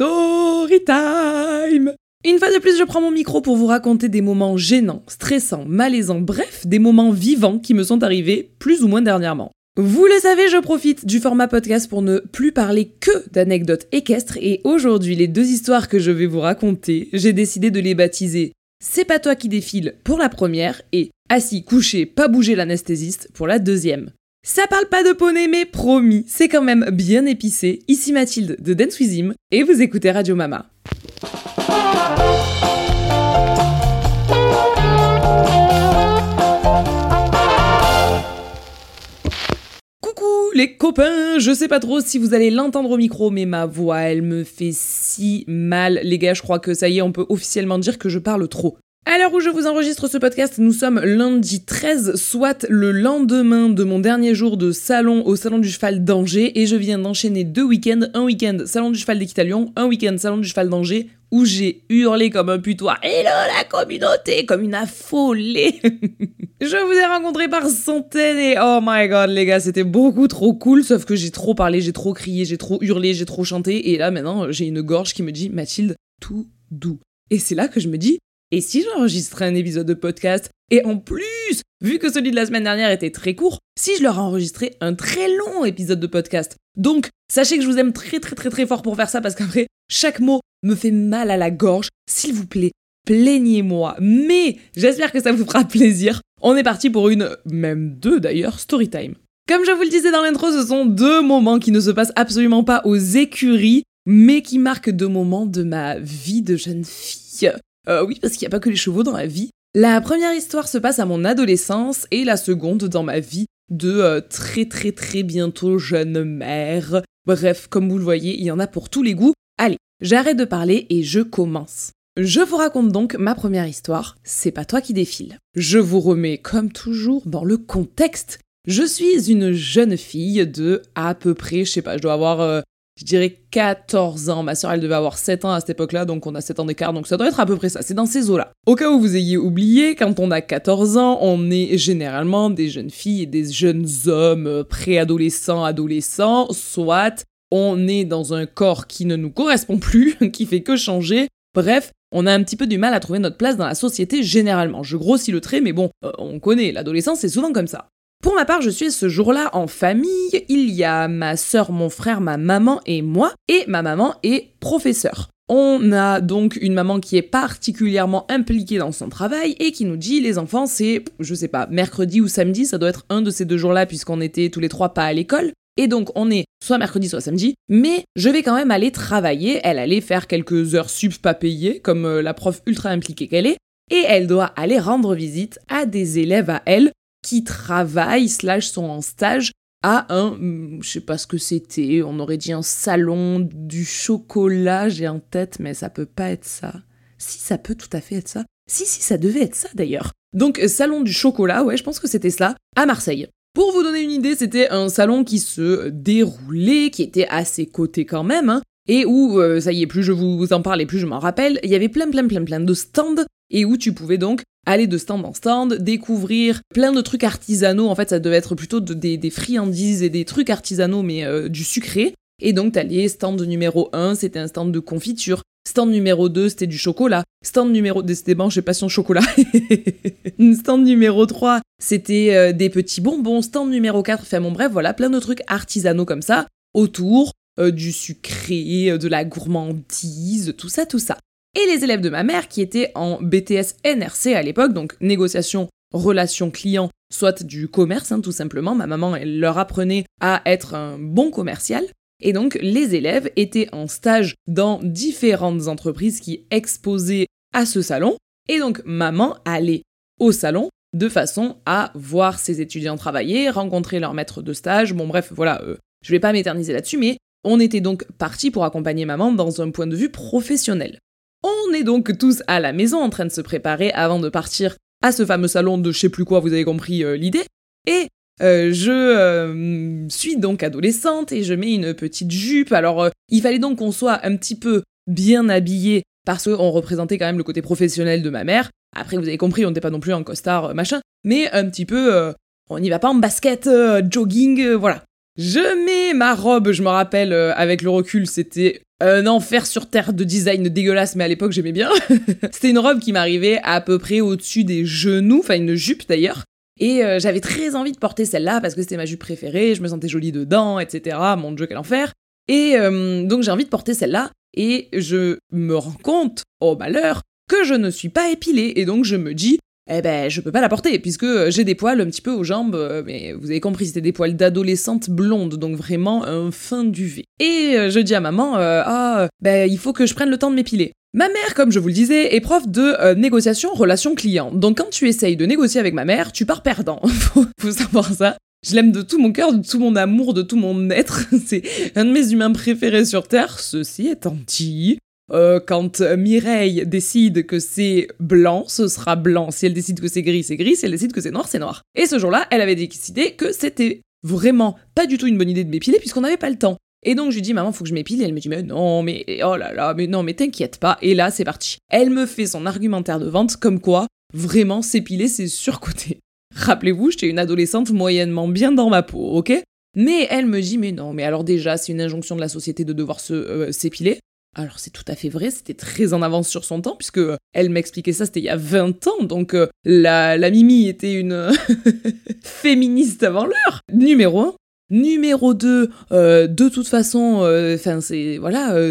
Story time Une fois de plus, je prends mon micro pour vous raconter des moments gênants, stressants, malaisants, bref, des moments vivants qui me sont arrivés plus ou moins dernièrement. Vous le savez, je profite du format podcast pour ne plus parler que d'anecdotes équestres et aujourd'hui, les deux histoires que je vais vous raconter, j'ai décidé de les baptiser C'est pas toi qui défile pour la première et Assis, couché, pas bouger l'anesthésiste pour la deuxième. Ça parle pas de poney, mais promis, c'est quand même bien épicé. Ici Mathilde de Dance With et vous écoutez Radio Mama. Coucou les copains, je sais pas trop si vous allez l'entendre au micro, mais ma voix, elle me fait si mal. Les gars, je crois que ça y est, on peut officiellement dire que je parle trop. À l'heure où je vous enregistre ce podcast, nous sommes lundi 13, soit le lendemain de mon dernier jour de salon au Salon du Cheval d'Angers, et je viens d'enchaîner deux week-ends, un week-end Salon du Cheval d'Équitalion, un week-end Salon du Cheval d'Angers, où j'ai hurlé comme un putois « Hello la communauté !» comme une affolée Je vous ai rencontré par centaines et oh my god les gars, c'était beaucoup trop cool, sauf que j'ai trop parlé, j'ai trop crié, j'ai trop hurlé, j'ai trop chanté, et là maintenant j'ai une gorge qui me dit « Mathilde, tout doux ». Et c'est là que je me dis et si j'enregistrais un épisode de podcast Et en plus, vu que celui de la semaine dernière était très court, si je leur enregistrais un très long épisode de podcast Donc, sachez que je vous aime très très très très fort pour faire ça parce qu'après, chaque mot me fait mal à la gorge. S'il vous plaît, plaignez-moi. Mais j'espère que ça vous fera plaisir. On est parti pour une, même deux d'ailleurs, story time. Comme je vous le disais dans l'intro, ce sont deux moments qui ne se passent absolument pas aux écuries, mais qui marquent deux moments de ma vie de jeune fille. Euh, oui, parce qu'il n'y a pas que les chevaux dans la vie. La première histoire se passe à mon adolescence et la seconde dans ma vie de euh, très très très bientôt jeune mère. Bref, comme vous le voyez, il y en a pour tous les goûts. Allez, j'arrête de parler et je commence. Je vous raconte donc ma première histoire, c'est pas toi qui défile. Je vous remets comme toujours dans le contexte. Je suis une jeune fille de à peu près, je sais pas, je dois avoir euh, je dirais 14 ans. Ma soeur, elle devait avoir 7 ans à cette époque-là, donc on a 7 ans d'écart, donc ça doit être à peu près ça. C'est dans ces eaux-là. Au cas où vous ayez oublié, quand on a 14 ans, on est généralement des jeunes filles et des jeunes hommes préadolescents, adolescents, soit on est dans un corps qui ne nous correspond plus, qui fait que changer. Bref, on a un petit peu du mal à trouver notre place dans la société généralement. Je grossis le trait, mais bon, euh, on connaît, l'adolescence c'est souvent comme ça. Pour ma part, je suis ce jour-là en famille. Il y a ma sœur, mon frère, ma maman et moi. Et ma maman est professeure. On a donc une maman qui est particulièrement impliquée dans son travail et qui nous dit les enfants c'est, je sais pas, mercredi ou samedi, ça doit être un de ces deux jours-là puisqu'on était tous les trois pas à l'école. Et donc on est soit mercredi soit samedi, mais je vais quand même aller travailler, elle allait faire quelques heures sub pas payées comme euh, la prof ultra impliquée qu'elle est, et elle doit aller rendre visite à des élèves à elle qui travaillent, slash sont en stage, à un, hmm, je sais pas ce que c'était, on aurait dit un salon du chocolat, j'ai en tête, mais ça peut pas être ça. Si, ça peut tout à fait être ça. Si, si, ça devait être ça d'ailleurs. Donc, euh, salon du chocolat, ouais, je pense que c'était ça, à Marseille. Pour vous donner une idée, c'était un salon qui se déroulait, qui était assez coté quand même, hein, et où, euh, ça y est, plus je vous en parle et plus je m'en rappelle, il y avait plein, plein, plein, plein de stands, et où tu pouvais donc aller de stand en stand, découvrir plein de trucs artisanaux. En fait, ça devait être plutôt des, friandises et des trucs artisanaux, mais euh, du sucré. Et donc, t'allais stand numéro 1, c'était un stand de confiture. Stand numéro 2, c'était du chocolat. Stand numéro... C'était bon, j'ai passion chocolat. stand numéro 3, c'était euh, des petits bonbons. Stand numéro 4, enfin bon bref, voilà, plein de trucs artisanaux comme ça, autour euh, du sucré, de la gourmandise, tout ça, tout ça et les élèves de ma mère qui étaient en BTS NRC à l'époque, donc négociation, relation client, soit du commerce hein, tout simplement. Ma maman, leur apprenait à être un bon commercial. Et donc les élèves étaient en stage dans différentes entreprises qui exposaient à ce salon. Et donc maman allait au salon de façon à voir ses étudiants travailler, rencontrer leur maître de stage. Bon bref, voilà, euh, je vais pas m'éterniser là-dessus, mais on était donc parti pour accompagner maman dans un point de vue professionnel. On est donc tous à la maison en train de se préparer avant de partir à ce fameux salon de je sais plus quoi, vous avez compris euh, l'idée. Et euh, je euh, suis donc adolescente et je mets une petite jupe. Alors il fallait donc qu'on soit un petit peu bien habillé parce qu'on représentait quand même le côté professionnel de ma mère. Après vous avez compris, on n'était pas non plus en costard machin, mais un petit peu, on n'y va pas en basket, jogging, voilà. Je mets ma robe, je me rappelle, avec le recul, c'était un enfer sur terre de design dégueulasse, mais à l'époque j'aimais bien. C'était une robe qui m'arrivait à peu près au-dessus des genoux, enfin une jupe d'ailleurs. Et euh, j'avais très envie de porter celle-là parce que c'était ma jupe préférée, je me sentais jolie dedans, etc. Mon dieu, quel enfer. Et euh, donc j'ai envie de porter celle-là, et je me rends compte, oh malheur, que je ne suis pas épilée, et donc je me dis, eh ben je peux pas la porter puisque euh, j'ai des poils un petit peu aux jambes, euh, mais vous avez compris, c'était des poils d'adolescente blonde, donc vraiment un fin duvet. Et euh, je dis à maman, ah, ben il faut que je prenne le temps de m'épiler. Ma mère, comme je vous le disais, est prof de négociation relation client. Donc quand tu essayes de négocier avec ma mère, tu pars perdant. faut, savoir ça. Je l'aime de tout mon cœur, de tout mon amour, de tout mon être. C'est un de mes humains préférés sur Terre. Ceci étant dit, euh, quand Mireille décide que c'est blanc, ce sera blanc. Si elle décide que c'est gris, c'est gris. Si elle décide que c'est noir, c'est noir. Et ce jour-là, elle avait décidé que c'était vraiment pas du tout une bonne idée de m'épiler puisqu'on n'avait pas le temps. Et donc je lui dis maman faut que je m'épile et elle me dit mais non mais oh là là mais non mais t'inquiète pas et là c'est parti. Elle me fait son argumentaire de vente comme quoi vraiment s'épiler c'est surcoté. Rappelez-vous j'étais une adolescente moyennement bien dans ma peau ok? Mais elle me dit mais non mais alors déjà c'est une injonction de la société de devoir se euh, s'épiler alors c'est tout à fait vrai, c'était très en avance sur son temps, puisque euh, elle m'expliquait ça, c'était il y a 20 ans, donc euh, la, Mimi était une féministe avant l'heure. Numéro 1. Numéro 2, euh, de toute façon, enfin c'est voilà,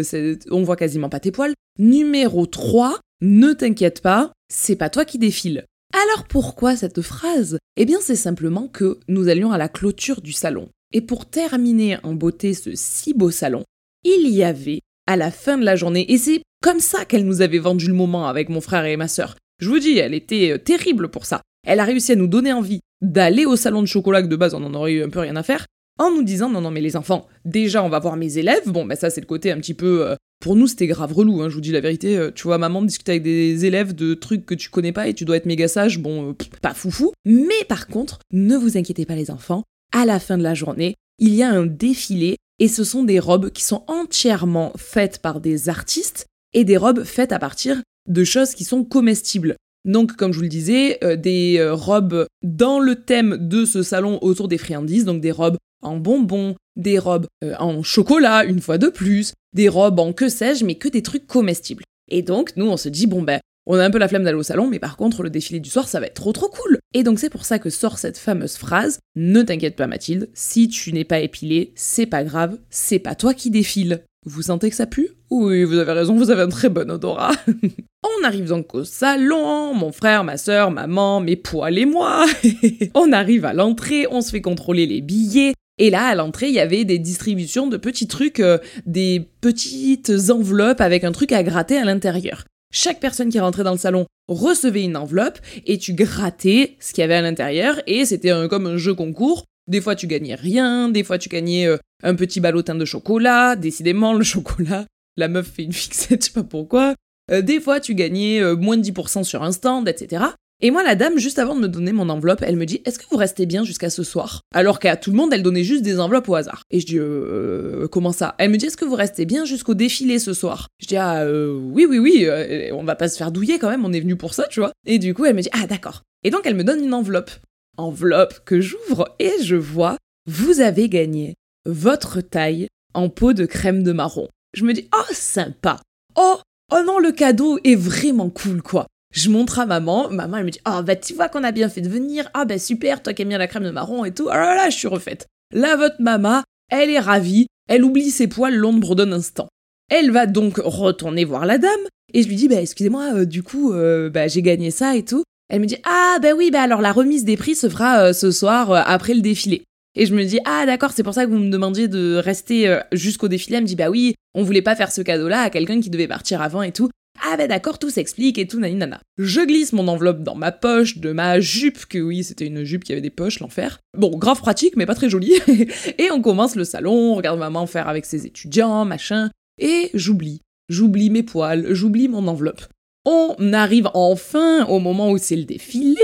on voit quasiment pas tes poils. Numéro 3, ne t'inquiète pas, c'est pas toi qui défile. Alors pourquoi cette phrase? Eh bien c'est simplement que nous allions à la clôture du salon. Et pour terminer en beauté ce si beau salon, il y avait à la fin de la journée. Et c'est comme ça qu'elle nous avait vendu le moment avec mon frère et ma sœur. Je vous dis, elle était euh, terrible pour ça. Elle a réussi à nous donner envie d'aller au salon de chocolat, que de base on en aurait eu un peu rien à faire, en nous disant non non mais les enfants, déjà on va voir mes élèves. Bon ben ça c'est le côté un petit peu euh, pour nous c'était grave relou. Hein, je vous dis la vérité. Euh, tu vois maman discuter avec des élèves de trucs que tu connais pas et tu dois être méga sage. Bon pas foufou. Mais par contre ne vous inquiétez pas les enfants. À la fin de la journée, il y a un défilé et ce sont des robes qui sont entièrement faites par des artistes et des robes faites à partir de choses qui sont comestibles. Donc, comme je vous le disais, euh, des euh, robes dans le thème de ce salon autour des friandises, donc des robes en bonbons, des robes euh, en chocolat, une fois de plus, des robes en que sais-je, mais que des trucs comestibles. Et donc, nous, on se dit, bon ben, on a un peu la flemme d'aller au salon, mais par contre, le défilé du soir, ça va être trop trop cool. Et donc c'est pour ça que sort cette fameuse phrase Ne t'inquiète pas, Mathilde, si tu n'es pas épilée, c'est pas grave, c'est pas toi qui défile. Vous sentez que ça pue? Oui, vous avez raison, vous avez un très bon odorat. on arrive donc au salon, mon frère, ma soeur, maman, mes poils et moi. on arrive à l'entrée, on se fait contrôler les billets. Et là, à l'entrée, il y avait des distributions de petits trucs, euh, des petites enveloppes avec un truc à gratter à l'intérieur. Chaque personne qui rentrait dans le salon recevait une enveloppe et tu grattais ce qu'il y avait à l'intérieur et c'était comme un jeu concours. Des fois tu gagnais rien, des fois tu gagnais euh, un petit ballotin de chocolat, décidément le chocolat, la meuf fait une fixette, je sais pas pourquoi. Euh, des fois tu gagnais euh, moins de 10% sur un stand, etc. Et moi, la dame, juste avant de me donner mon enveloppe, elle me dit Est-ce que vous restez bien jusqu'à ce soir? Alors qu'à tout le monde, elle donnait juste des enveloppes au hasard. Et je dis euh, Comment ça? Elle me dit Est-ce que vous restez bien jusqu'au défilé ce soir? Je dis Ah, euh, oui, oui, oui, euh, on va pas se faire douiller quand même, on est venu pour ça, tu vois. Et du coup, elle me dit Ah, d'accord. Et donc, elle me donne une enveloppe. Enveloppe que j'ouvre et je vois Vous avez gagné votre taille en pot de crème de marron. Je me dis Oh, sympa Oh, oh non, le cadeau est vraiment cool, quoi. Je montre à maman, maman elle me dit "Ah bah tu vois qu'on a bien fait de venir. Ah bah super, toi qui aimes bien la crème de marron et tout." Alors là, je suis refaite. Là votre maman, elle est ravie, elle oublie ses poils l'ombre d'un instant. Elle va donc retourner voir la dame et je lui dis "Bah excusez-moi, euh, du coup euh, bah j'ai gagné ça et tout." Elle me dit "Ah bah oui, bah alors la remise des prix se fera euh, ce soir après le défilé." Et je me dis, ah d'accord, c'est pour ça que vous me demandiez de rester jusqu'au défilé. Elle me dit, bah oui, on voulait pas faire ce cadeau-là à quelqu'un qui devait partir avant et tout. Ah ben d'accord, tout s'explique et tout nana. Je glisse mon enveloppe dans ma poche de ma jupe, que oui, c'était une jupe qui avait des poches, l'enfer. Bon, grave pratique, mais pas très jolie. et on commence le salon, on regarde maman faire avec ses étudiants, machin. Et j'oublie. J'oublie mes poils, j'oublie mon enveloppe. On arrive enfin au moment où c'est le défilé.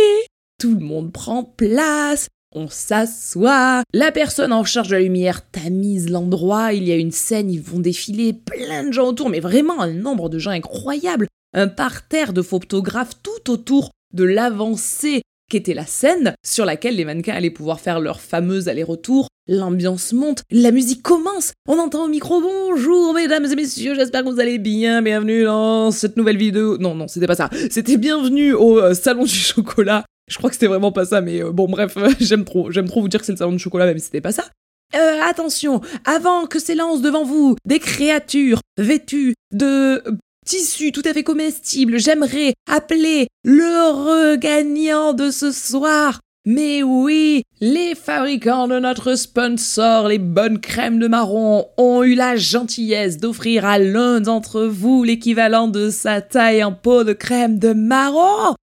Tout le monde prend place on s'assoit. La personne en charge de la lumière tamise l'endroit. Il y a une scène, ils vont défiler, plein de gens autour, mais vraiment un nombre de gens incroyable. Un parterre de photographes tout autour de l'avancée qu'était la scène sur laquelle les mannequins allaient pouvoir faire leur fameuse aller-retour. L'ambiance monte, la musique commence, on entend au micro bonjour mesdames et messieurs, j'espère que vous allez bien, bienvenue dans cette nouvelle vidéo. Non, non, c'était pas ça, c'était bienvenue au euh, salon du chocolat. Je crois que c'était vraiment pas ça, mais euh, bon bref, j'aime trop, vous dire que c'est le salon du chocolat, même si c'était pas ça. Euh, attention, avant que s'élancent devant vous des créatures vêtues de tissus tout à fait comestibles, j'aimerais appeler le gagnant de ce soir. Mais oui, les fabricants de notre sponsor, les bonnes crèmes de marron, ont eu la gentillesse d'offrir à l'un d'entre vous l'équivalent de sa taille en pot de crème de marron.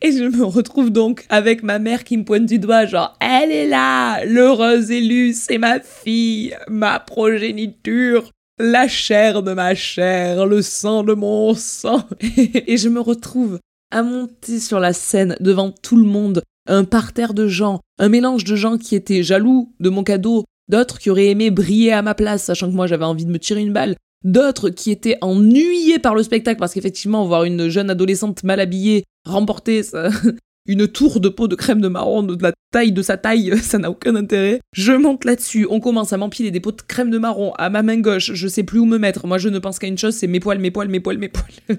Et je me retrouve donc avec ma mère qui me pointe du doigt, genre, elle est là, l'heureuse élue, c'est ma fille, ma progéniture, la chair de ma chair, le sang de mon sang. Et je me retrouve à monter sur la scène devant tout le monde, un parterre de gens, un mélange de gens qui étaient jaloux de mon cadeau, d'autres qui auraient aimé briller à ma place, sachant que moi j'avais envie de me tirer une balle, d'autres qui étaient ennuyés par le spectacle parce qu'effectivement voir une jeune adolescente mal habillée remporter une tour de peau de crème de marron de la taille de sa taille, ça n'a aucun intérêt. Je monte là-dessus, on commence à m'empiler des pots de crème de marron à ma main gauche, je sais plus où me mettre. Moi je ne pense qu'à une chose, c'est mes poils, mes poils, mes poils, mes poils.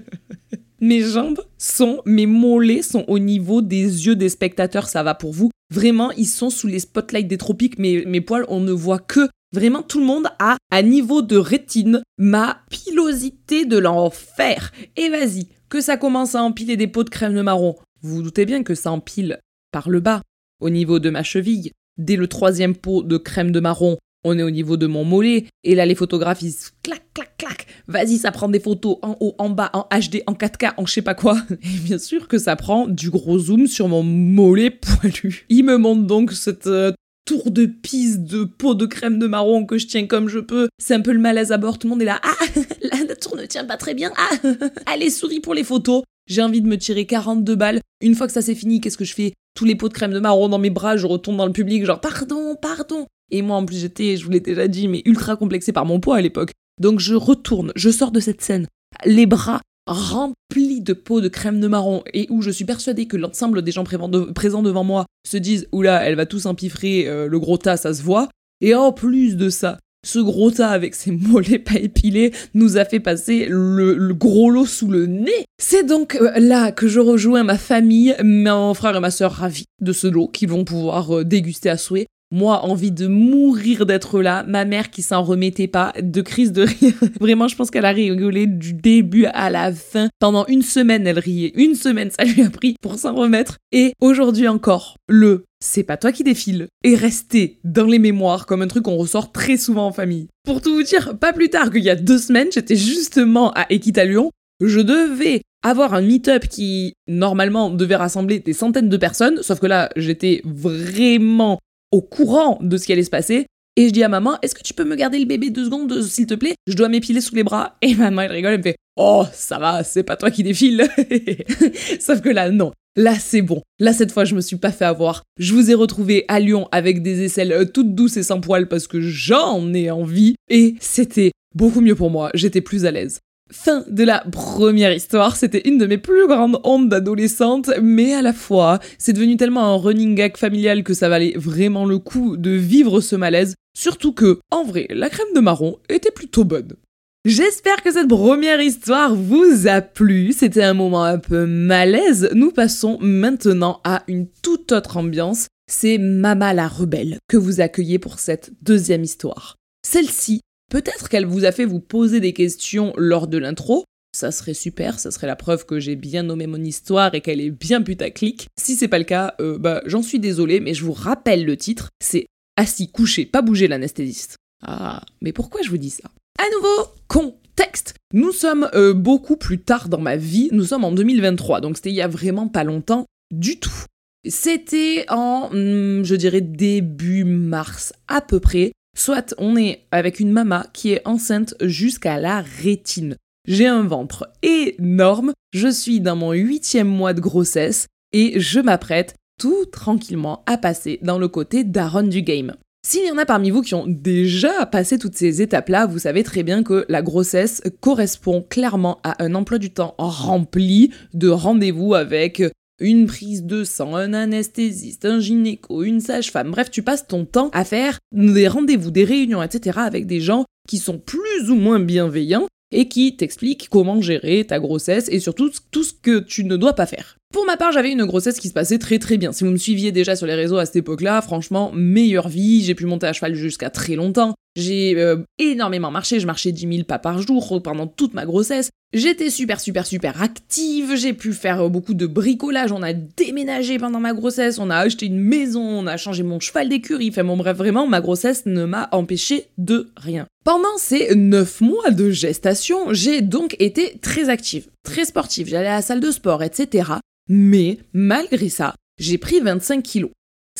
Mes jambes sont, mes mollets sont au niveau des yeux des spectateurs, ça va pour vous. Vraiment, ils sont sous les spotlights des tropiques, mais mes poils, on ne voit que Vraiment, tout le monde a, à niveau de rétine, ma pilosité de l'enfer. Et vas-y, que ça commence à empiler des pots de crème de marron. Vous vous doutez bien que ça empile par le bas, au niveau de ma cheville. Dès le troisième pot de crème de marron, on est au niveau de mon mollet, et là les photographes clac clac clac, vas-y ça prend des photos en haut, en bas, en HD, en 4K, en je sais pas quoi. Et bien sûr que ça prend du gros zoom sur mon mollet poilu. Il me montre donc cette euh, tour de piste de peau de crème de marron que je tiens comme je peux. C'est un peu le malaise à bord, tout le monde est là. Ah, la tour ne tient pas très bien. Ah, allez souris pour les photos. J'ai envie de me tirer 42 balles. Une fois que ça c'est fini, qu'est-ce que je fais? Tous les pots de crème de marron dans mes bras, je retourne dans le public, genre pardon, pardon. Et moi, en plus, j'étais, je vous l'ai déjà dit, mais ultra complexée par mon poids à l'époque. Donc je retourne, je sors de cette scène, les bras remplis de peau de crème de marron et où je suis persuadée que l'ensemble des gens présents devant moi se disent oula, elle va tous empiffrer, euh, le gros tas, ça se voit. Et en plus de ça, ce gros tas avec ses mollets pas épilés nous a fait passer le, gros lot sous le nez. C'est donc euh, là que je rejoins ma famille, mon frère et ma sœur ravis de ce lot qu'ils vont pouvoir euh, déguster à souhait. Moi, envie de mourir d'être là. Ma mère qui s'en remettait pas de crise de rire. Vraiment, je pense qu'elle a rigolé du début à la fin. Pendant une semaine, elle riait. Une semaine, ça lui a pris pour s'en remettre. Et aujourd'hui encore, le c'est pas toi qui défile est resté dans les mémoires comme un truc qu'on ressort très souvent en famille. Pour tout vous dire, pas plus tard qu'il y a deux semaines, j'étais justement à Équitalion. Je devais avoir un meet-up qui, normalement, devait rassembler des centaines de personnes, sauf que là, j'étais vraiment au courant de ce qui allait se passer. Et je dis à maman, est-ce que tu peux me garder le bébé deux secondes, s'il te plaît? Je dois m'épiler sous les bras. Et maman, elle rigole, elle me fait, oh, ça va, c'est pas toi qui défile. Sauf que là, non. Là, c'est bon. Là, cette fois, je me suis pas fait avoir. Je vous ai retrouvé à Lyon avec des aisselles euh, toutes douces et sans poils parce que j'en ai envie. Et c'était beaucoup mieux pour moi. J'étais plus à l'aise. Fin de la première histoire, c'était une de mes plus grandes hontes d'adolescente, mais à la fois, c'est devenu tellement un running gag familial que ça valait vraiment le coup de vivre ce malaise, surtout que, en vrai, la crème de marron était plutôt bonne. J'espère que cette première histoire vous a plu, c'était un moment un peu malaise, nous passons maintenant à une toute autre ambiance, c'est Mama la rebelle que vous accueillez pour cette deuxième histoire. Celle-ci Peut-être qu'elle vous a fait vous poser des questions lors de l'intro. Ça serait super, ça serait la preuve que j'ai bien nommé mon histoire et qu'elle est bien putaclic. Si c'est pas le cas, euh, bah j'en suis désolé, mais je vous rappelle le titre, c'est Assis, couché, pas bouger l'anesthésiste. Ah, mais pourquoi je vous dis ça? À nouveau, contexte Nous sommes euh, beaucoup plus tard dans ma vie, nous sommes en 2023, donc c'était il y a vraiment pas longtemps du tout. C'était en, hmm, je dirais, début mars à peu près. Soit on est avec une mama qui est enceinte jusqu'à la rétine. J'ai un ventre énorme, je suis dans mon huitième mois de grossesse et je m'apprête tout tranquillement à passer dans le côté daron du game. S'il y en a parmi vous qui ont déjà passé toutes ces étapes-là, vous savez très bien que la grossesse correspond clairement à un emploi du temps rempli de rendez-vous avec une prise de sang, un anesthésiste, un gynéco, une sage-femme. Bref, tu passes ton temps à faire des rendez-vous, des réunions, etc. avec des gens qui sont plus ou moins bienveillants et qui t'expliquent comment gérer ta grossesse et surtout tout ce que tu ne dois pas faire. Pour ma part, j'avais une grossesse qui se passait très très bien. Si vous me suiviez déjà sur les réseaux à cette époque-là, franchement, meilleure vie, j'ai pu monter à cheval jusqu'à très longtemps. J'ai euh, énormément marché, je marchais 10 000 pas par jour pendant toute ma grossesse. J'étais super super super active, j'ai pu faire euh, beaucoup de bricolage, on a déménagé pendant ma grossesse, on a acheté une maison, on a changé mon cheval d'écurie, enfin bon bref vraiment ma grossesse ne m'a empêché de rien. Pendant ces 9 mois de gestation, j'ai donc été très active, très sportive, j'allais à la salle de sport, etc. Mais malgré ça, j'ai pris 25 kilos.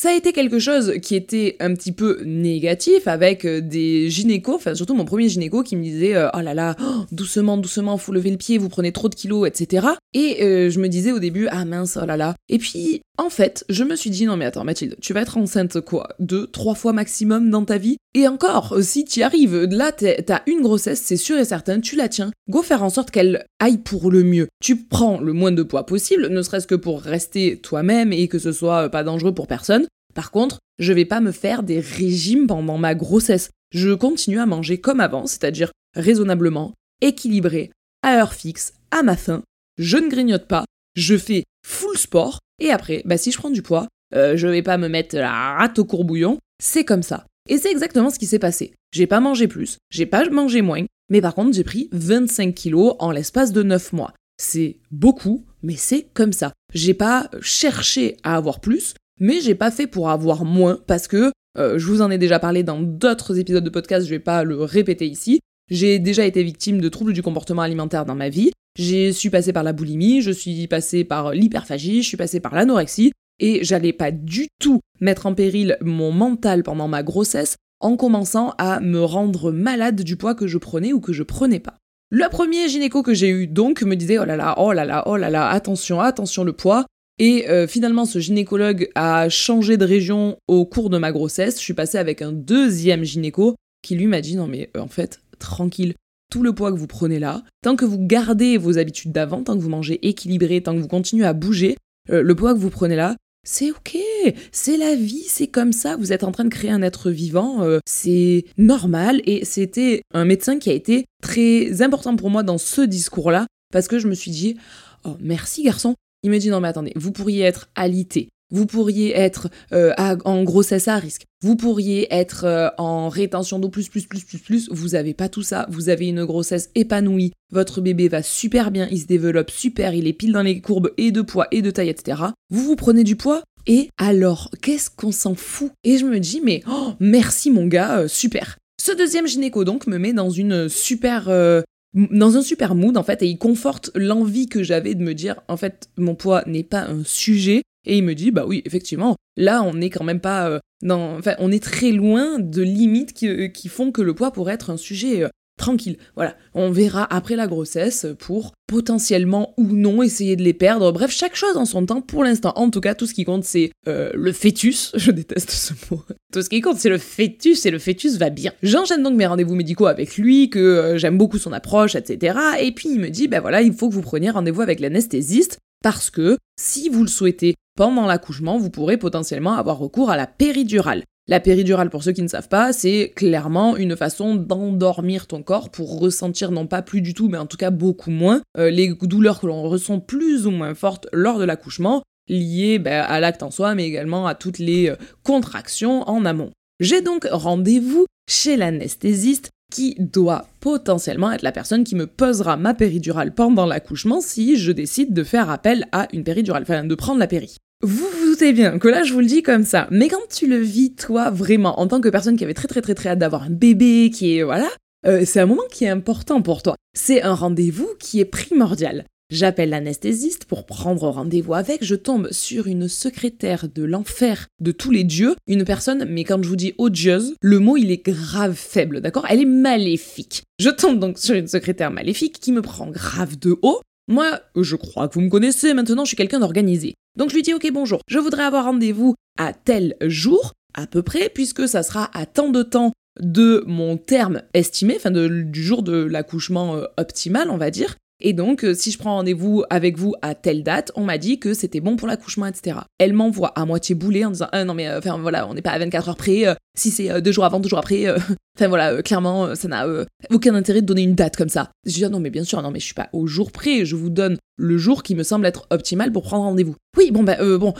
Ça a été quelque chose qui était un petit peu négatif avec euh, des gynécos, enfin surtout mon premier gynéco qui me disait euh, oh là là, oh, doucement, doucement, faut lever le pied, vous prenez trop de kilos, etc. Et euh, je me disais au début ah mince, oh là là. Et puis en fait, je me suis dit non mais attends Mathilde, tu vas être enceinte quoi, deux, trois fois maximum dans ta vie. Et encore, si tu arrives, là t'as une grossesse, c'est sûr et certain, tu la tiens. Go faire en sorte qu'elle aille pour le mieux. Tu prends le moins de poids possible, ne serait-ce que pour rester toi-même et que ce soit pas dangereux pour personne. Par contre, je vais pas me faire des régimes pendant ma grossesse. Je continue à manger comme avant, c'est-à-dire raisonnablement, équilibré, à heure fixe, à ma faim. Je ne grignote pas, je fais full sport, et après, bah si je prends du poids, euh, je vais pas me mettre la rate au courbouillon, c'est comme ça. Et c'est exactement ce qui s'est passé. J'ai pas mangé plus, j'ai pas mangé moins, mais par contre j'ai pris 25 kilos en l'espace de 9 mois. C'est beaucoup, mais c'est comme ça. J'ai pas cherché à avoir plus, mais j'ai pas fait pour avoir moins parce que euh, je vous en ai déjà parlé dans d'autres épisodes de podcast, je vais pas le répéter ici. J'ai déjà été victime de troubles du comportement alimentaire dans ma vie. Je suis passée par la boulimie, je suis passée par l'hyperphagie, je suis passée par l'anorexie et j'allais pas du tout mettre en péril mon mental pendant ma grossesse en commençant à me rendre malade du poids que je prenais ou que je prenais pas. Le premier gynéco que j'ai eu donc me disait oh là là, oh là là, oh là là, attention, attention le poids. Et euh, finalement, ce gynécologue a changé de région au cours de ma grossesse. Je suis passée avec un deuxième gynéco qui lui m'a dit non mais euh, en fait, tranquille, tout le poids que vous prenez là, tant que vous gardez vos habitudes d'avant, tant que vous mangez équilibré, tant que vous continuez à bouger, euh, le poids que vous prenez là, c'est ok, c'est la vie, c'est comme ça, vous êtes en train de créer un être vivant, c'est normal. Et c'était un médecin qui a été très important pour moi dans ce discours-là parce que je me suis dit, oh merci garçon, il me dit non mais attendez, vous pourriez être alité, vous pourriez être euh, en grossesse à risque, vous pourriez être euh, en rétention d'eau plus plus plus plus plus, vous avez pas tout ça, vous avez une grossesse épanouie, votre bébé va super bien, il se développe super, il est pile dans les courbes et de poids et de taille, etc. Vous vous prenez du poids. Et alors, qu'est-ce qu'on s'en fout? Et je me dis mais oh, merci mon gars, euh, super. Ce deuxième gynéco donc me met dans une super dans un super mood en fait et il conforte l'envie que j'avais de me dire en fait mon poids n'est pas un sujet et il me dit bah oui effectivement là on n'est quand même pas euh, dans enfin on est très loin de limites qui, euh, font que le poids pourrait être un sujet euh, tranquille. Voilà, on verra après la grossesse pour potentiellement ou non essayer de les perdre. Bref, chaque chose en son temps pour l'instant. En tout cas, tout ce qui compte, c'est le fœtus. Je déteste ce mot. Tout ce qui compte, c'est le fœtus et le fœtus va bien. J'enchaîne donc mes rendez-vous médicaux avec lui, que j'aime beaucoup son approche, etc. Et puis il me dit, ben voilà, il faut que vous preniez rendez-vous avec l'anesthésiste parce que si vous le souhaitez pendant l'accouchement, vous pourrez potentiellement avoir recours à la péridurale. La péridurale, pour ceux qui ne savent pas, c'est clairement une façon d'endormir ton corps pour ressentir non pas plus du tout, mais en tout cas beaucoup moins euh, les douleurs que l'on ressent plus ou moins fortes lors de l'accouchement, liées ben, à l'acte en soi, mais également à toutes les euh, contractions en amont. J'ai donc rendez-vous chez l'anesthésiste qui doit potentiellement être la personne qui me posera ma péridurale pendant l'accouchement si je décide de faire appel à une péridurale, enfin de prendre la péri. Vous vous doutez bien que là je vous le dis comme ça, mais quand tu le vis toi vraiment en tant que personne qui avait très très très très hâte d'avoir un bébé, qui est voilà, euh, c'est un moment qui est important pour toi. C'est un rendez-vous qui est primordial. J'appelle l'anesthésiste pour prendre rendez-vous avec. Je tombe sur une secrétaire de l'enfer de tous les dieux. Une personne, mais quand je vous dis odieuse, le mot il est grave faible, d'accord? Elle est maléfique. Je tombe donc sur une secrétaire maléfique qui me prend grave de haut. Moi, je crois que vous me connaissez maintenant, je suis quelqu'un d'organisé. Donc je lui dis ok bonjour, je voudrais avoir rendez-vous à tel jour, à peu près, puisque ça sera à tant de temps de mon terme estimé, enfin du jour de l'accouchement euh, optimal, on va dire. Et donc, euh, si je prends rendez-vous avec vous à telle date, on m'a dit que c'était bon pour l'accouchement, etc. Elle m'envoie à moitié boulée en disant ah, non mais euh, enfin voilà, on n'est pas à 24 heures près. Si c'est deux jours avant, deux jours après, enfin voilà, clairement, ça n'a aucun intérêt de donner une date comme ça. Je dis ah, non mais bien sûr, non mais je suis pas au jour près. Je vous donne le jour qui me semble être optimal pour prendre rendez-vous. Oui, bon bah bon,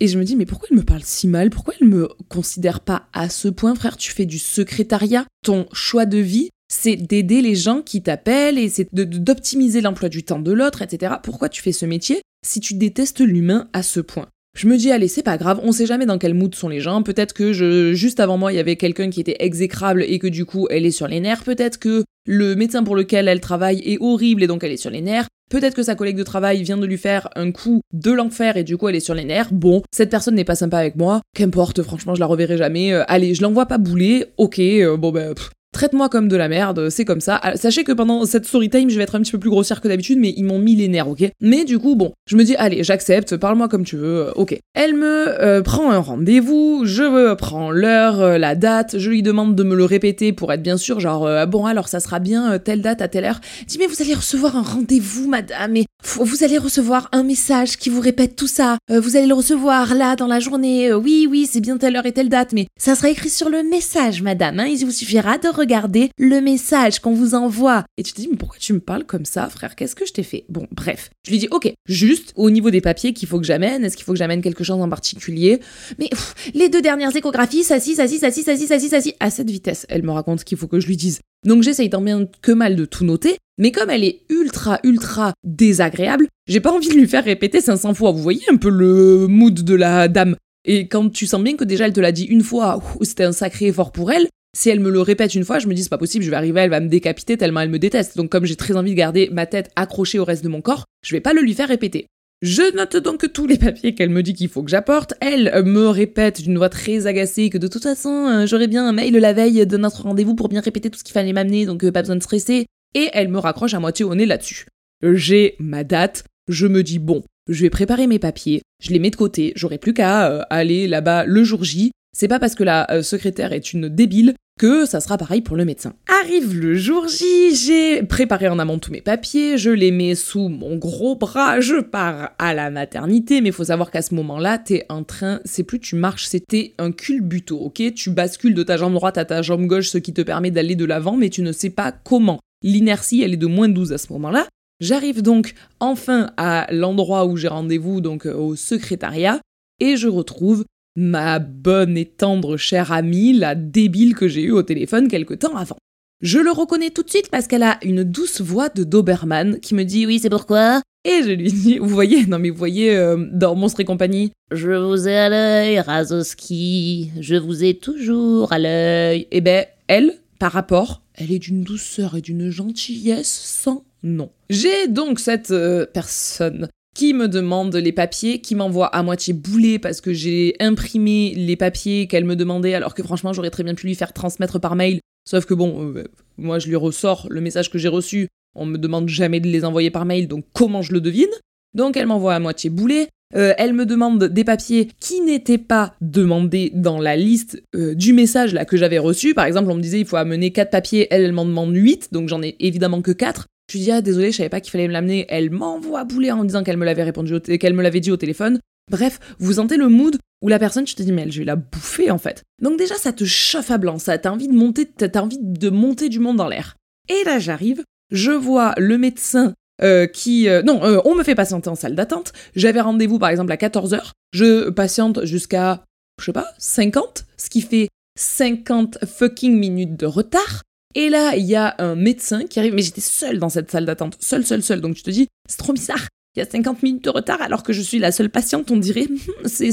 et je me dis mais pourquoi elle me parle si mal? Pourquoi elle me considère pas à ce point, frère? Tu fais du secrétariat, ton choix de vie c'est d'aider les gens qui t'appellent et c'est d'optimiser l'emploi du temps de l'autre, etc. Pourquoi tu fais ce métier si tu détestes l'humain à ce point? Je me dis, allez, c'est pas grave, on sait jamais dans quel mood sont les gens. Peut-être que juste avant moi, il y avait quelqu'un qui était exécrable et que du coup, elle est sur les nerfs. Peut-être que le médecin pour lequel elle travaille est horrible et donc elle est sur les nerfs. Peut-être que sa collègue de travail vient de lui faire un coup de l'enfer et du coup elle est sur les nerfs. Bon, cette personne n'est pas sympa avec moi. Qu'importe, franchement, je la reverrai jamais. Euh, allez, je l'envoie pas bouler. Ok, euh, bon ben, Traite-moi comme de la merde, c'est comme ça. Ah, sachez que pendant cette story time, je vais être un petit peu plus grossière que d'habitude, mais ils m'ont mis les nerfs, ok? Mais du coup, bon, je me dis, allez, j'accepte, parle-moi comme tu veux, euh, ok. Elle me euh, prend un rendez-vous, je prends l'heure, euh, la date, je lui demande de me le répéter pour être bien sûr, genre, bon, alors ça sera bien telle date à telle heure. Dis, mais vous allez recevoir un rendez-vous, madame, et vous allez recevoir un message qui vous répète tout ça. vous allez le recevoir là, dans la journée. oui, oui, c'est bien telle heure et telle date, mais ça sera écrit sur le message, madame, hein, il vous suffira de regardez le message qu'on vous envoie. Et tu te dis, mais pourquoi tu me parles comme ça, frère? Qu'est-ce que je t'ai fait? Bon, bref. Je lui dis, ok, juste au niveau des papiers qu'il faut que j'amène, est-ce qu'il faut que j'amène quelque chose en particulier? Mais les deux dernières échographies, ça si, ça si, ça si, ça si, ça si, ça si, à cette vitesse. Elle me raconte ce qu'il faut que je lui dise. Donc j'essaye tant bien que mal de tout noter, mais comme elle est ultra, ultra désagréable, j'ai pas envie de lui faire répéter 500 fois. Vous voyez un peu le mood de la dame et quand tu sens bien que déjà elle te l'a dit une fois, c'était un sacré effort pour elle, si elle me le répète une fois, je me dis c'est pas possible, je vais arriver, elle va me décapiter tellement elle me déteste. Donc comme j'ai très envie de garder ma tête accrochée au reste de mon corps, je vais pas le lui faire répéter. Je note donc tous les papiers qu'elle me dit qu'il faut que j'apporte. Elle me répète d'une voix très agacée que de toute façon, euh, j'aurais bien un mail la veille de notre rendez-vous pour bien répéter tout ce qu'il fallait m'amener, donc euh, pas besoin de stresser. Et elle me raccroche à moitié au nez là-dessus. J'ai ma date, je me dis bon, je vais préparer mes papiers, je les mets de côté, j'aurai plus qu'à euh, aller là-bas le jour J. C'est pas parce que la secrétaire est une débile que ça sera pareil pour le médecin. Arrive le jour J, j'ai préparé en amont tous mes papiers, je les mets sous mon gros bras, je pars à la maternité, mais faut savoir qu'à ce moment-là, t'es en train, c'est plus tu marches, c'était un culbuto, ok? Tu bascules de ta jambe droite à ta jambe gauche, ce qui te permet d'aller de l'avant, mais tu ne sais pas comment. L'inertie, elle est de moins 12 à ce moment-là. J'arrive donc enfin à l'endroit où j'ai rendez-vous, donc euh, au secrétariat, et je retrouve ma bonne et tendre chère amie, la débile que j'ai eue au téléphone quelque temps avant. Je le reconnais tout de suite parce qu'elle a une douce voix de Doberman qui me dit oui c'est pourquoi? Et je lui dis vous voyez non mais vous voyez euh, dans Monstre et compagnie je vous ai à l'œil Razoski je vous ai toujours à l'œil et eh ben elle par rapport elle est d'une douceur et d'une gentillesse sans nom. J'ai donc cette euh, personne qui me demande les papiers, qui m'envoie à moitié bouler parce que j'ai imprimé les papiers qu'elle me demandait, alors que franchement j'aurais très bien pu lui faire transmettre par mail. Sauf que bon, euh, moi je lui ressors le message que j'ai reçu, on me demande jamais de les envoyer par mail, donc comment je le devine? Donc elle m'envoie à moitié bouler. Euh, elle me demande des papiers qui n'étaient pas demandés dans la liste euh, du message là que j'avais reçu. Par exemple, on me disait il faut amener 4 papiers, elle, elle m'en demande 8, donc j'en ai évidemment que 4. Je lui dis, ah, désolé, je savais pas qu'il fallait me l'amener. Elle m'envoie bouler en disant qu'elle me l'avait répondu, qu'elle me l'avait dit au téléphone. Bref, vous sentez le mood où la personne, tu te dis, mais elle, je vais la bouffer, en fait. Donc déjà, ça te chauffe à blanc, ça, t'as envie de monter, t'as envie de monter du monde dans l'air. Et là, j'arrive, je vois le médecin euh, qui... Euh, non, euh, on me fait patienter en salle d'attente. J'avais rendez-vous, par exemple, à 14h. Je patiente jusqu'à, je sais pas, 50, ce qui fait 50 fucking minutes de retard. Et là, il y a un médecin qui arrive, mais j'étais seule dans cette salle d'attente, seule, seule, seule. Donc tu te dis, c'est trop bizarre. Il y a 50 minutes de retard alors que je suis la seule patiente, on dirait, hmm, c'est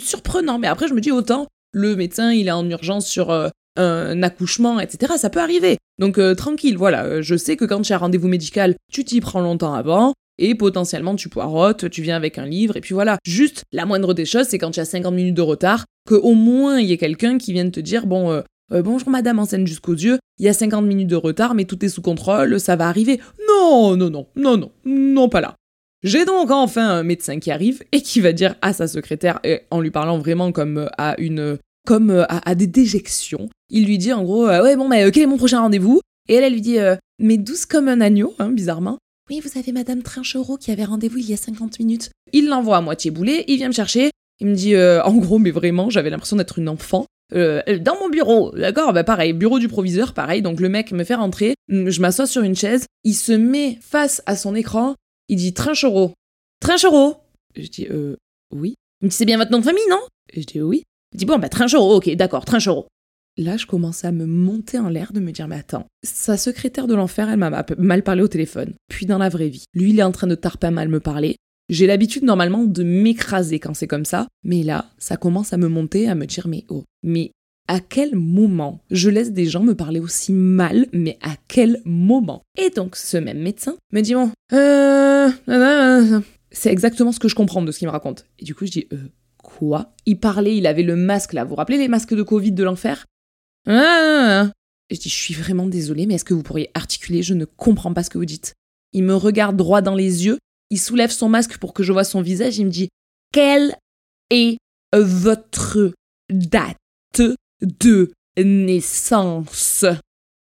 surprenant. Mais après, je me dis autant, le médecin, il est en urgence sur euh, un accouchement, etc. Ça peut arriver. Donc tranquille, voilà, je sais que quand tu as rendez-vous médical, tu t'y prends longtemps avant, et potentiellement tu poirotes, tu viens avec un livre, et puis voilà. Juste, la moindre des choses, c'est quand tu as 50 minutes de retard, qu'au moins il y ait quelqu'un qui vienne te dire, bon, euh, bonjour madame en scène jusqu'aux yeux, il y a 50 minutes de retard, mais tout est sous contrôle, ça va arriver. Non, non, non, non, non, non, pas là. J'ai donc enfin un médecin qui arrive et qui va dire à sa secrétaire, et en lui parlant vraiment comme euh, à une, comme euh, à, des déjections, il lui dit en gros, ouais bon, mais quel est mon prochain rendez-vous? Et elle, elle lui dit, mais douce comme un agneau, hein, bizarrement. Oui, vous avez Madame Trinchereau qui avait rendez-vous il y a 50 minutes. Il l'envoie à moitié boulet, il vient me chercher, il me dit, en gros, mais vraiment, j'avais l'impression d'être une enfant. Euh, dans mon bureau, d'accord Bah pareil, bureau du proviseur, pareil. Donc le mec me fait rentrer, mm, je m'assois sur une chaise, il se met face à son écran, il dit Trinchereau. Trinchereau Je dis euh oui. Il me dit c'est bien votre nom de famille, non? Je dis oui. Il dit bon bah Trinchereau, ok, d'accord, Trinchereau. Là, je commence à me monter en l'air de me dire, mais attends, sa secrétaire de l'enfer, elle m'a mal parlé au téléphone. Puis dans la vraie vie, lui, il est en train de tarper mal me parler. J'ai l'habitude normalement de m'écraser quand c'est comme ça, mais là, ça commence à me monter, à me dire mais oh, mais à quel moment je laisse des gens me parler aussi mal, mais à quel moment? Et donc ce même médecin me dit bon, euh, c'est exactement ce que je comprends de ce qu'il me raconte. Et du coup je dis euh, quoi? Il parlait, il avait le masque là, vous vous rappelez les masques de Covid de l'enfer? Ah, Je dis je suis vraiment désolée, mais est-ce que vous pourriez articuler? Je ne comprends pas ce que vous dites. Il me regarde droit dans les yeux il soulève son masque pour que je vois son visage, il me dit Quelle est votre date de naissance?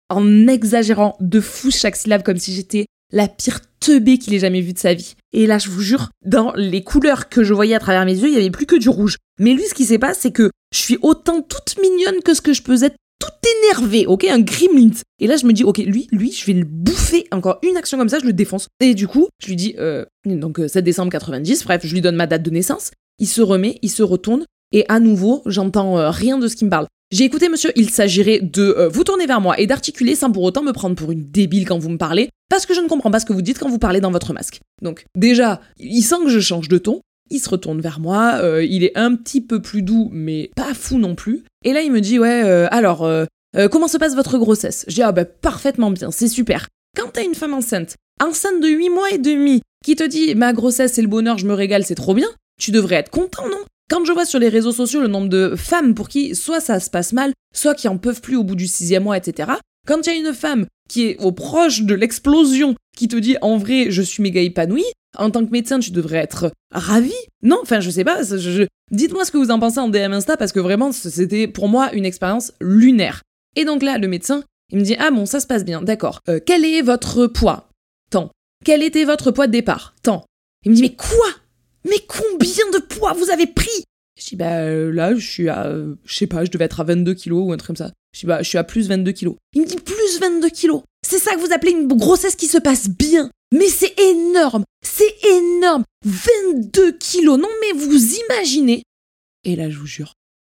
En exagérant de fou chaque syllabe comme si j'étais la pire teubée qu'il ait jamais vue de sa vie. Et là, je vous jure, dans les couleurs que je voyais à travers mes yeux, il n'y avait plus que du rouge. Mais lui, ce qui s'est passé, c'est que je suis autant toute mignonne que ce que je peux être tout énervé, ok, un gremlin. Et là, je me dis, ok, lui, lui, je vais le bouffer. Encore une action comme ça, je le défonce. Et du coup, je lui dis, euh, donc 7 euh, décembre 90, bref, je lui donne ma date de naissance. Il se remet, il se retourne, et à nouveau, j'entends euh, rien de ce qui me parle. J'ai écouté, monsieur, il s'agirait de vous tourner vers moi et d'articuler sans pour autant me prendre pour une débile quand vous me parlez, parce que je ne comprends pas ce que vous dites quand vous parlez dans votre masque. Donc, déjà, il sent que je change de ton, il se retourne vers moi, euh, il est un petit peu plus doux, mais pas fou non plus. Et là, il me dit, ouais, euh, alors, euh, comment se passe votre grossesse? Dis, ah bah parfaitement bien, c'est super. Quand t'as une femme enceinte, enceinte de 8 mois et demi, qui te dit, ma grossesse c'est le bonheur, je me régale, c'est trop bien, tu devrais être content, non? Quand je vois sur les réseaux sociaux le nombre de femmes pour qui soit ça se passe mal, soit qui en peuvent plus au bout du sixième mois, etc., quand il y a une femme qui est au proche de l'explosion, qui te dit en vrai je suis méga épanouie, en tant que médecin tu devrais être ravi. Non, enfin je sais pas, dites-moi ce que vous en pensez en DM Insta parce que vraiment c'était pour moi une expérience lunaire. Et donc là le médecin il me dit ah bon ça se passe bien, d'accord. Euh, quel est votre poids? Tant. Quel était votre poids de départ? Tant. Il me dit mais quoi? Mais combien de poids vous avez pris? Je dis, bah là, je suis à, je sais pas, je devais être à 22 kilos ou un truc comme ça. Je dis, bah, je suis à plus 22 kilos. Il me dit, plus 22 kilos C'est ça que vous appelez une grossesse qui se passe bien Mais c'est énorme C'est énorme 22 kilos Non mais vous imaginez Et là, je vous jure,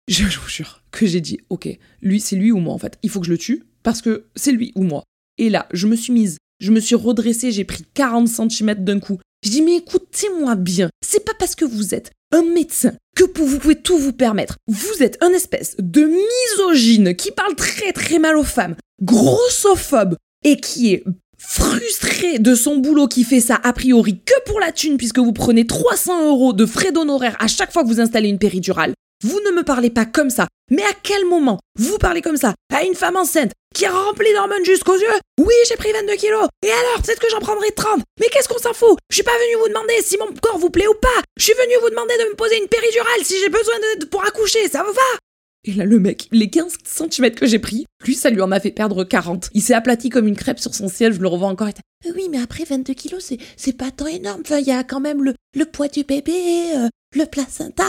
je, vous jure que j'ai dit, ok, lui, c'est lui ou moi en fait. Il faut que je le tue parce que c'est lui ou moi. Et là, je me suis mise, je me suis redressée, j'ai pris 40 cm d'un coup. Je dis, mais écoutez-moi bien, c'est pas parce que vous êtes un médecin que vous pouvez tout vous permettre. Vous êtes un espèce de misogyne qui parle très très mal aux femmes, grossophobe et qui est frustré de son boulot qui fait ça a priori que pour la thune puisque vous prenez 300 euros de frais d'honoraires à chaque fois que vous installez une péridurale. Vous ne me parlez pas comme ça. Mais à quel moment vous parlez comme ça à une femme enceinte qui a rempli d'hormones jusqu'aux yeux Oui, j'ai pris 22 kilos. Et alors, peut-être que j'en prendrai 30. Mais qu'est-ce qu'on s'en fout? Je suis pas venu vous demander si mon corps vous plaît ou pas. Je suis venu vous demander de me poser une péridurale si j'ai besoin de, pour accoucher. Ça vous va et là, le mec, les 15 cm que j'ai pris, lui, ça lui en a fait perdre 40. Il s'est aplati comme une crêpe sur son ciel, je le revois encore. Euh, oui, mais après 22 kilos, c'est, pas tant énorme. Il y a quand même le, le poids du bébé, euh, le placenta.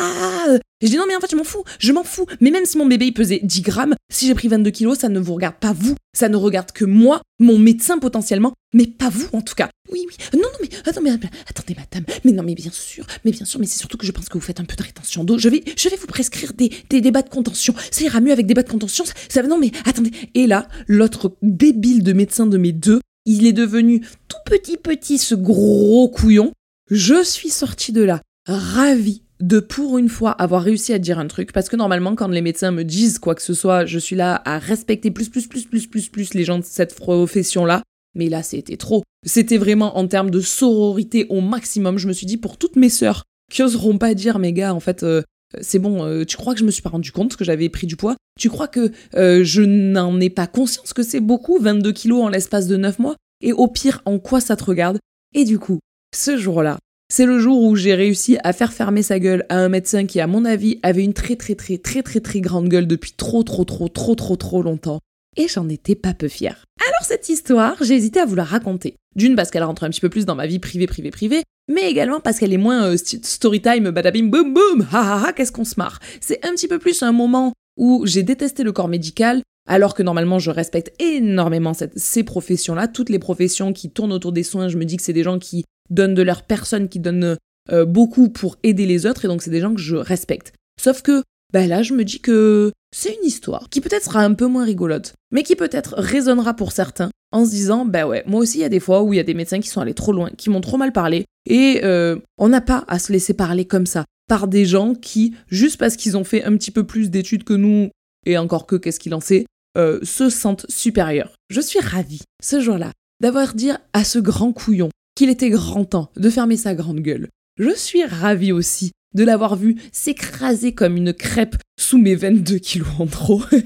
Euh. je dis non, mais en fait, je m'en fous, je m'en fous. Mais même si mon bébé il pesait 10 grammes, si j'ai pris 22 kilos, ça ne vous regarde pas vous. Ça ne regarde que moi, mon médecin potentiellement, mais pas vous en tout cas. Oui, oui. Non, non, mais, attends, mais attendez, madame. Mais non, mais bien sûr, mais bien sûr, mais c'est surtout que je pense que vous faites un peu de rétention d'eau. Je vais, je vais vous prescrire des, des débats de contention. Ça ira mieux avec des bas de contention. Ça, non, mais attendez. Et là, l'autre débile de médecin de mes deux, il est devenu tout petit petit ce gros couillon. Je suis sortie de là ravie de pour une fois avoir réussi à dire un truc parce que normalement quand les médecins me disent quoi que ce soit, je suis là à respecter plus plus plus plus plus plus les gens de cette profession là. Mais là, c'était trop. C'était vraiment en termes de sororité au maximum. Je me suis dit pour toutes mes sœurs qui oseront pas dire, mes gars, en fait, euh, c'est bon, euh, tu crois que je me suis pas rendu compte que j'avais pris du poids? Tu crois que euh, je n'en ai pas conscience que c'est beaucoup, 22 kilos en l'espace de 9 mois? Et au pire, en quoi ça te regarde? Et du coup, ce jour-là, c'est le jour où j'ai réussi à faire fermer sa gueule à un médecin qui, à mon avis, avait une très très très très très très grande gueule depuis trop trop trop trop trop trop longtemps. Et j'en étais pas peu fière. Alors cette histoire, j'ai hésité à vous la raconter. D'une parce qu'elle rentre un petit peu plus dans ma vie privée privée privée, mais également parce qu'elle est moins euh, story time badabim boum boum, ha qu'est-ce qu'on se marre. C'est un petit peu plus un moment où j'ai détesté le corps médical, alors que normalement je respecte énormément ces professions-là, toutes les professions qui tournent autour des soins, je me dis que c'est des gens qui donnent de leur personne, qui donnent euh, beaucoup pour aider les autres, et donc c'est des gens que je respecte. Sauf que, bah là, je me dis que c'est une histoire qui peut-être sera un peu moins rigolote, mais qui peut-être résonnera pour certains en se disant, bah ouais, moi aussi il y a des fois où il y a des médecins qui sont allés trop loin, qui m'ont trop mal parlé, et euh, on n'a pas à se laisser parler comme ça par des gens qui, juste parce qu'ils ont fait un petit peu plus d'études que nous, et encore que qu'est-ce qu'il en sait, euh, se sentent supérieurs. Je suis ravie, ce jour-là, d'avoir dit à ce grand couillon qu'il était grand temps de fermer sa grande gueule. Je suis ravie aussi de l'avoir vu s'écraser comme une crêpe sous mes 22 kilos en trop. je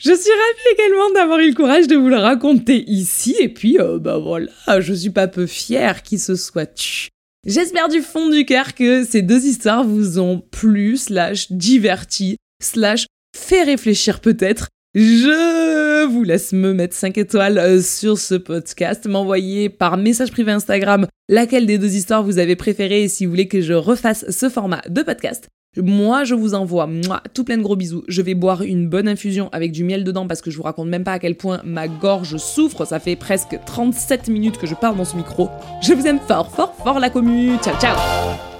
suis ravie également d'avoir eu le courage de vous le raconter ici, et puis, euh, bah voilà, je suis pas peu fière qu'il se soit tu. J'espère du fond du cœur que ces deux histoires vous ont plu, slash diverti, slash fait réfléchir peut-être, je vous laisse me mettre 5 étoiles euh, sur ce podcast, m'envoyer par message privé Instagram laquelle des deux histoires vous avez préférée si vous voulez que je refasse ce format de podcast. Moi, je vous envoie moi, tout plein de gros bisous. Je vais boire une bonne infusion avec du miel dedans parce que je vous raconte même pas à quel point ma gorge souffre. Ça fait presque 37 minutes que je parle dans ce micro. Je vous aime fort, fort, fort la commu. Ciao, ciao